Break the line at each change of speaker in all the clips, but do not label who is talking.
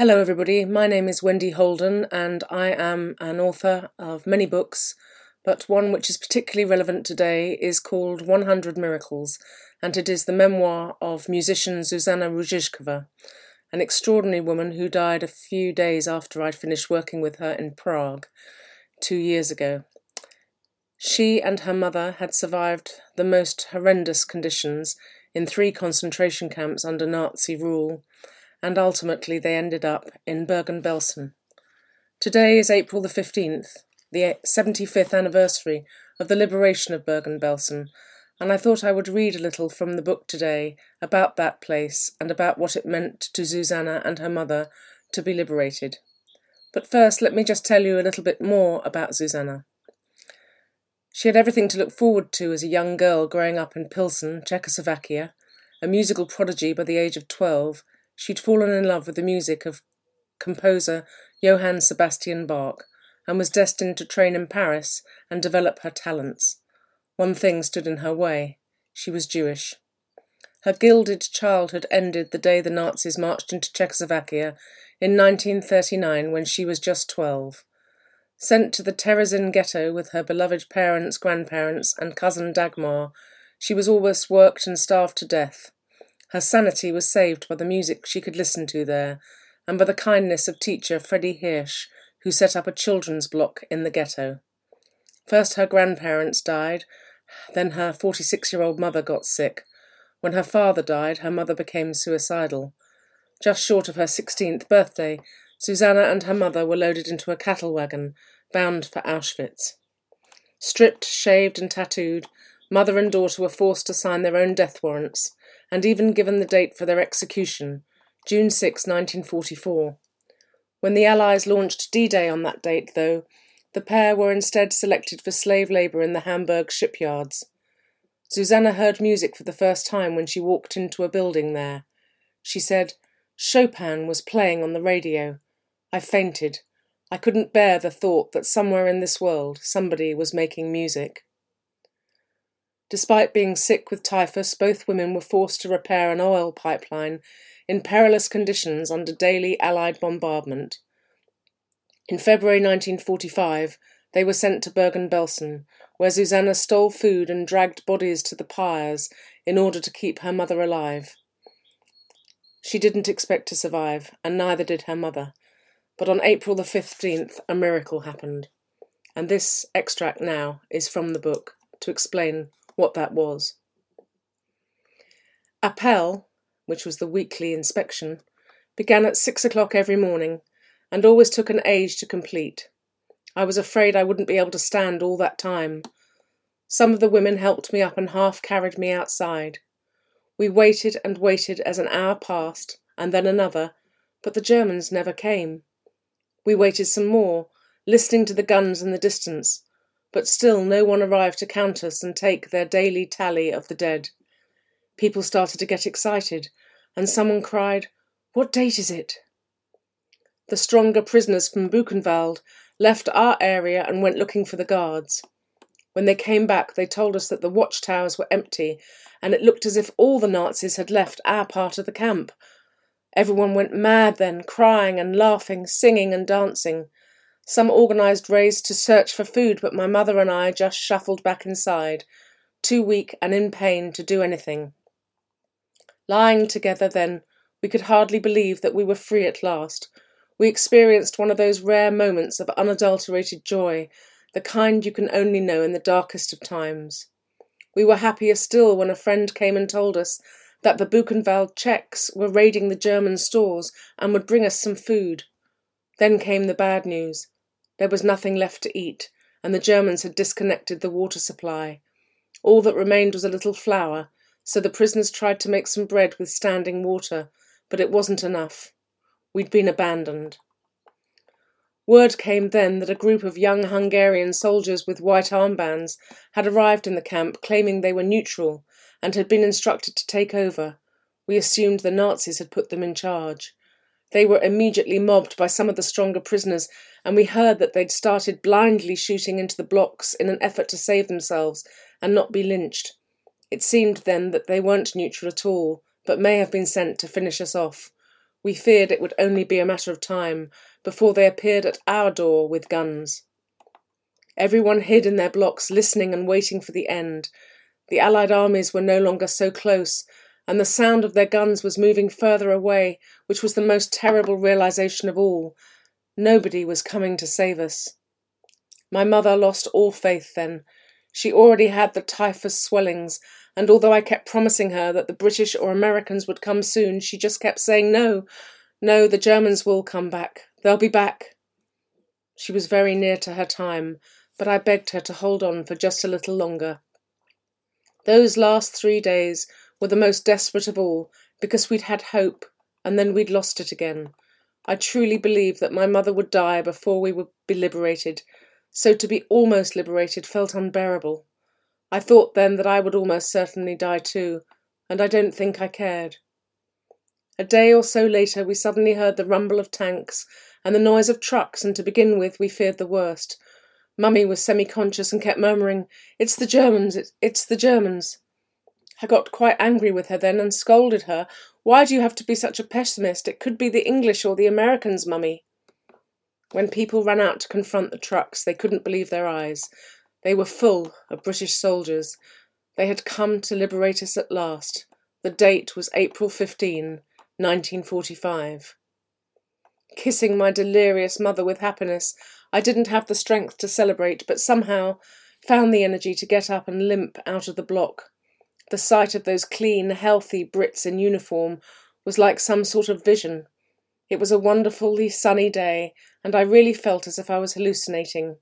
Hello, everybody. My name is Wendy Holden, and I am an author of many books, but one which is particularly relevant today is called 100 Miracles, and it is the memoir of musician Zuzana Ruzickova, an extraordinary woman who died a few days after I'd finished working with her in Prague two years ago. She and her mother had survived the most horrendous conditions in three concentration camps under Nazi rule and ultimately they ended up in Bergen Belsen. Today is April the 15th, the 75th anniversary of the liberation of Bergen Belsen, and I thought I would read a little from the book today about that place and about what it meant to Susanna and her mother to be liberated. But first, let me just tell you a little bit more about Susanna. She had everything to look forward to as a young girl growing up in Pilsen, Czechoslovakia, a musical prodigy by the age of 12, she'd fallen in love with the music of composer Johann Sebastian Bach and was destined to train in Paris and develop her talents. One thing stood in her way she was Jewish. Her gilded childhood ended the day the Nazis marched into Czechoslovakia in 1939 when she was just 12. Sent to the Terezin ghetto with her beloved parents, grandparents, and cousin Dagmar, she was almost worked and starved to death. Her sanity was saved by the music she could listen to there, and by the kindness of teacher Fredy Hirsch, who set up a children's block in the ghetto. First her grandparents died, then her 46 year old mother got sick. When her father died, her mother became suicidal. Just short of her 16th birthday, Susanna and her mother were loaded into a cattle wagon, bound for Auschwitz. Stripped, shaved, and tattooed, mother and daughter were forced to sign their own death warrants, and even given the date for their execution, June 6, 1944. When the Allies launched D Day on that date, though, the pair were instead selected for slave labour in the Hamburg shipyards. Susanna heard music for the first time when she walked into a building there. She said, Chopin was playing on the radio. I fainted. I couldn't bear the thought that somewhere in this world somebody was making music. Despite being sick with typhus, both women were forced to repair an oil pipeline in perilous conditions under daily Allied bombardment. In February 1945, they were sent to Bergen Belsen, where Zuzana stole food and dragged bodies to the pyres in order to keep her mother alive. She didn't expect to survive, and neither did her mother. But on April the 15th, a miracle happened. And this extract now is from the book to explain what that was. Appel, which was the weekly inspection, began at six o'clock every morning and always took an age to complete. I was afraid I wouldn't be able to stand all that time. Some of the women helped me up and half carried me outside. We waited and waited as an hour passed, and then another, but the Germans never came. We waited some more, listening to the guns in the distance, but still no one arrived to count us and take their daily tally of the dead. People started to get excited, and someone cried, What date is it? The stronger prisoners from Buchenwald left our area and went looking for the guards. When they came back, they told us that the watchtowers were empty, and it looked as if all the Nazis had left our part of the camp. Everyone went mad then, crying and laughing, singing and dancing. Some organised raids to search for food, but my mother and I just shuffled back inside, too weak and in pain to do anything. Lying together then, we could hardly believe that we were free at last. We experienced one of those rare moments of unadulterated joy, the kind you can only know in the darkest of times. We were happier still when a friend came and told us that the Buchenwald Czechs were raiding the German stores and would bring us some food. Then came the bad news. There was nothing left to eat, and the Germans had disconnected the water supply. All that remained was a little flour, so the prisoners tried to make some bread with standing water, but it wasn't enough. We'd been abandoned. Word came then that a group of young Hungarian soldiers with white armbands had arrived in the camp claiming they were neutral and had been instructed to take over. We assumed the Nazis had put them in charge. They were immediately mobbed by some of the stronger prisoners, and we heard that they'd started blindly shooting into the blocks in an effort to save themselves and not be lynched. It seemed then that they weren't neutral at all, but may have been sent to finish us off. We feared it would only be a matter of time before they appeared at our door with guns. Everyone hid in their blocks, listening and waiting for the end. The Allied armies were no longer so close, and the sound of their guns was moving further away, which was the most terrible realization of all. Nobody was coming to save us. My mother lost all faith then. She already had the typhus swellings, and although I kept promising her that the British or Americans would come soon, she just kept saying, No, no, the Germans will come back. They'll be back. She was very near to her time, but I begged her to hold on for just a little longer. Those last three days were the most desperate of all, because we'd had hope, and then we'd lost it again. I truly believed that my mother would die before we would be liberated, so to be almost liberated felt unbearable. I thought then that I would almost certainly die too, and I don't think I cared. A day or so later, we suddenly heard the rumble of tanks and the noise of trucks, and to begin with, we feared the worst. Mummy was semi conscious and kept murmuring, It's the Germans, it's, it's the Germans. I got quite angry with her then and scolded her. Why do you have to be such a pessimist? It could be the English or the Americans, Mummy. When people ran out to confront the trucks, they couldn't believe their eyes. They were full of British soldiers. They had come to liberate us at last. The date was April 15, 1945. Kissing my delirious mother with happiness, I didn't have the strength to celebrate, but somehow found the energy to get up and limp out of the block. The sight of those clean, healthy Brits in uniform was like some sort of vision. It was a wonderfully sunny day, and I really felt as if I was hallucinating.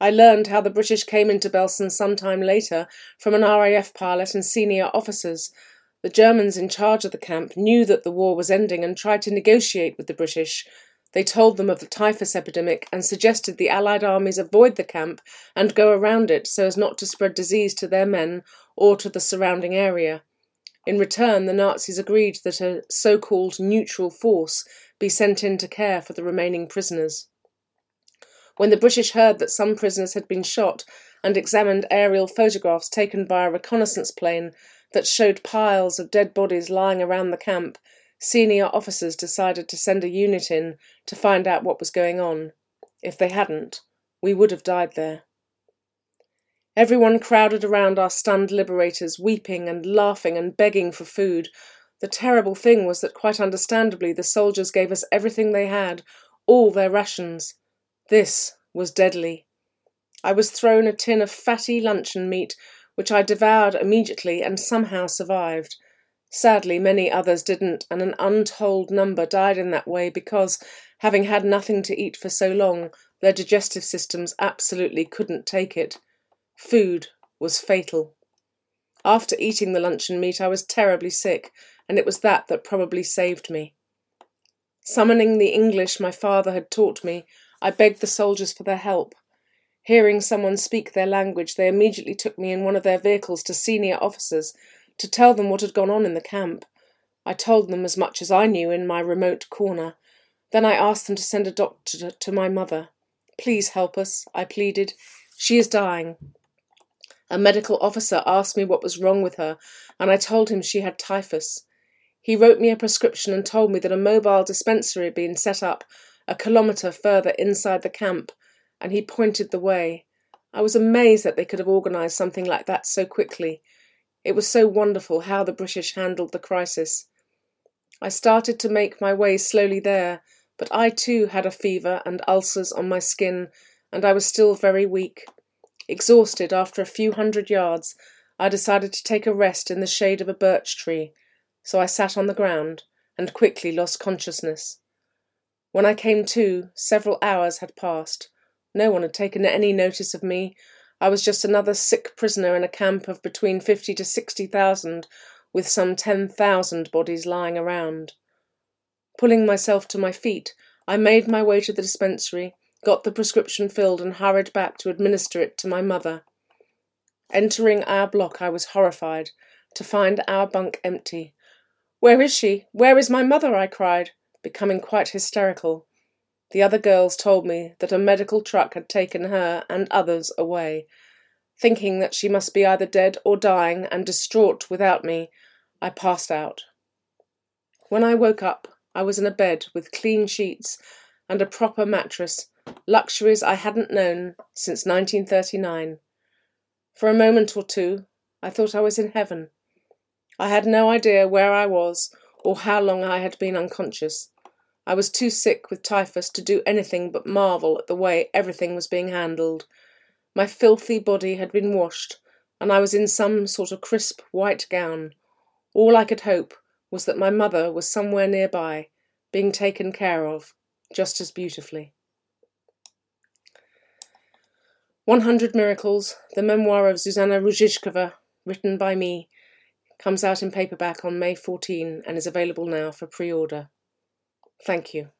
I learned how the British came into Belsen some time later from an RAF pilot and senior officers. The Germans in charge of the camp knew that the war was ending and tried to negotiate with the British. They told them of the typhus epidemic and suggested the Allied armies avoid the camp and go around it so as not to spread disease to their men or to the surrounding area. In return, the Nazis agreed that a so called neutral force be sent in to care for the remaining prisoners. When the British heard that some prisoners had been shot and examined aerial photographs taken by a reconnaissance plane that showed piles of dead bodies lying around the camp, senior officers decided to send a unit in to find out what was going on. If they hadn't, we would have died there. Everyone crowded around our stunned liberators, weeping and laughing and begging for food. The terrible thing was that, quite understandably, the soldiers gave us everything they had, all their rations. This was deadly. I was thrown a tin of fatty luncheon meat, which I devoured immediately and somehow survived. Sadly, many others didn't, and an untold number died in that way because, having had nothing to eat for so long, their digestive systems absolutely couldn't take it. Food was fatal. After eating the luncheon meat, I was terribly sick, and it was that that probably saved me. Summoning the English my father had taught me, I begged the soldiers for their help. Hearing someone speak their language, they immediately took me in one of their vehicles to senior officers to tell them what had gone on in the camp. I told them as much as I knew in my remote corner. Then I asked them to send a doctor to my mother. Please help us, I pleaded. She is dying. A medical officer asked me what was wrong with her, and I told him she had typhus. He wrote me a prescription and told me that a mobile dispensary had been set up a kilometre further inside the camp, and he pointed the way. I was amazed that they could have organised something like that so quickly. It was so wonderful how the British handled the crisis. I started to make my way slowly there, but I too had a fever and ulcers on my skin, and I was still very weak. Exhausted after a few hundred yards, I decided to take a rest in the shade of a birch tree, so I sat on the ground and quickly lost consciousness. When I came to, several hours had passed. No one had taken any notice of me. I was just another sick prisoner in a camp of between fifty to sixty thousand, with some ten thousand bodies lying around. Pulling myself to my feet, I made my way to the dispensary got the prescription filled, and hurried back to administer it to my mother. Entering our block, I was horrified to find our bunk empty. Where is she? Where is my mother? I cried, becoming quite hysterical. The other girls told me that a medical truck had taken her and others away. Thinking that she must be either dead or dying and distraught without me, I passed out. When I woke up, I was in a bed with clean sheets and a proper mattress, luxuries I hadn't known since 1939. For a moment or two, I thought I was in heaven. I had no idea where I was or how long I had been unconscious. I was too sick with typhus to do anything but marvel at the way everything was being handled. My filthy body had been washed, and I was in some sort of crisp white gown. All I could hope was that my mother was somewhere nearby, being taken care of, just as beautifully. 100 Miracles, the memoir of Zuzana Ruzickova, written by me, comes out in paperback on May 14 and is available now for pre order. Thank you.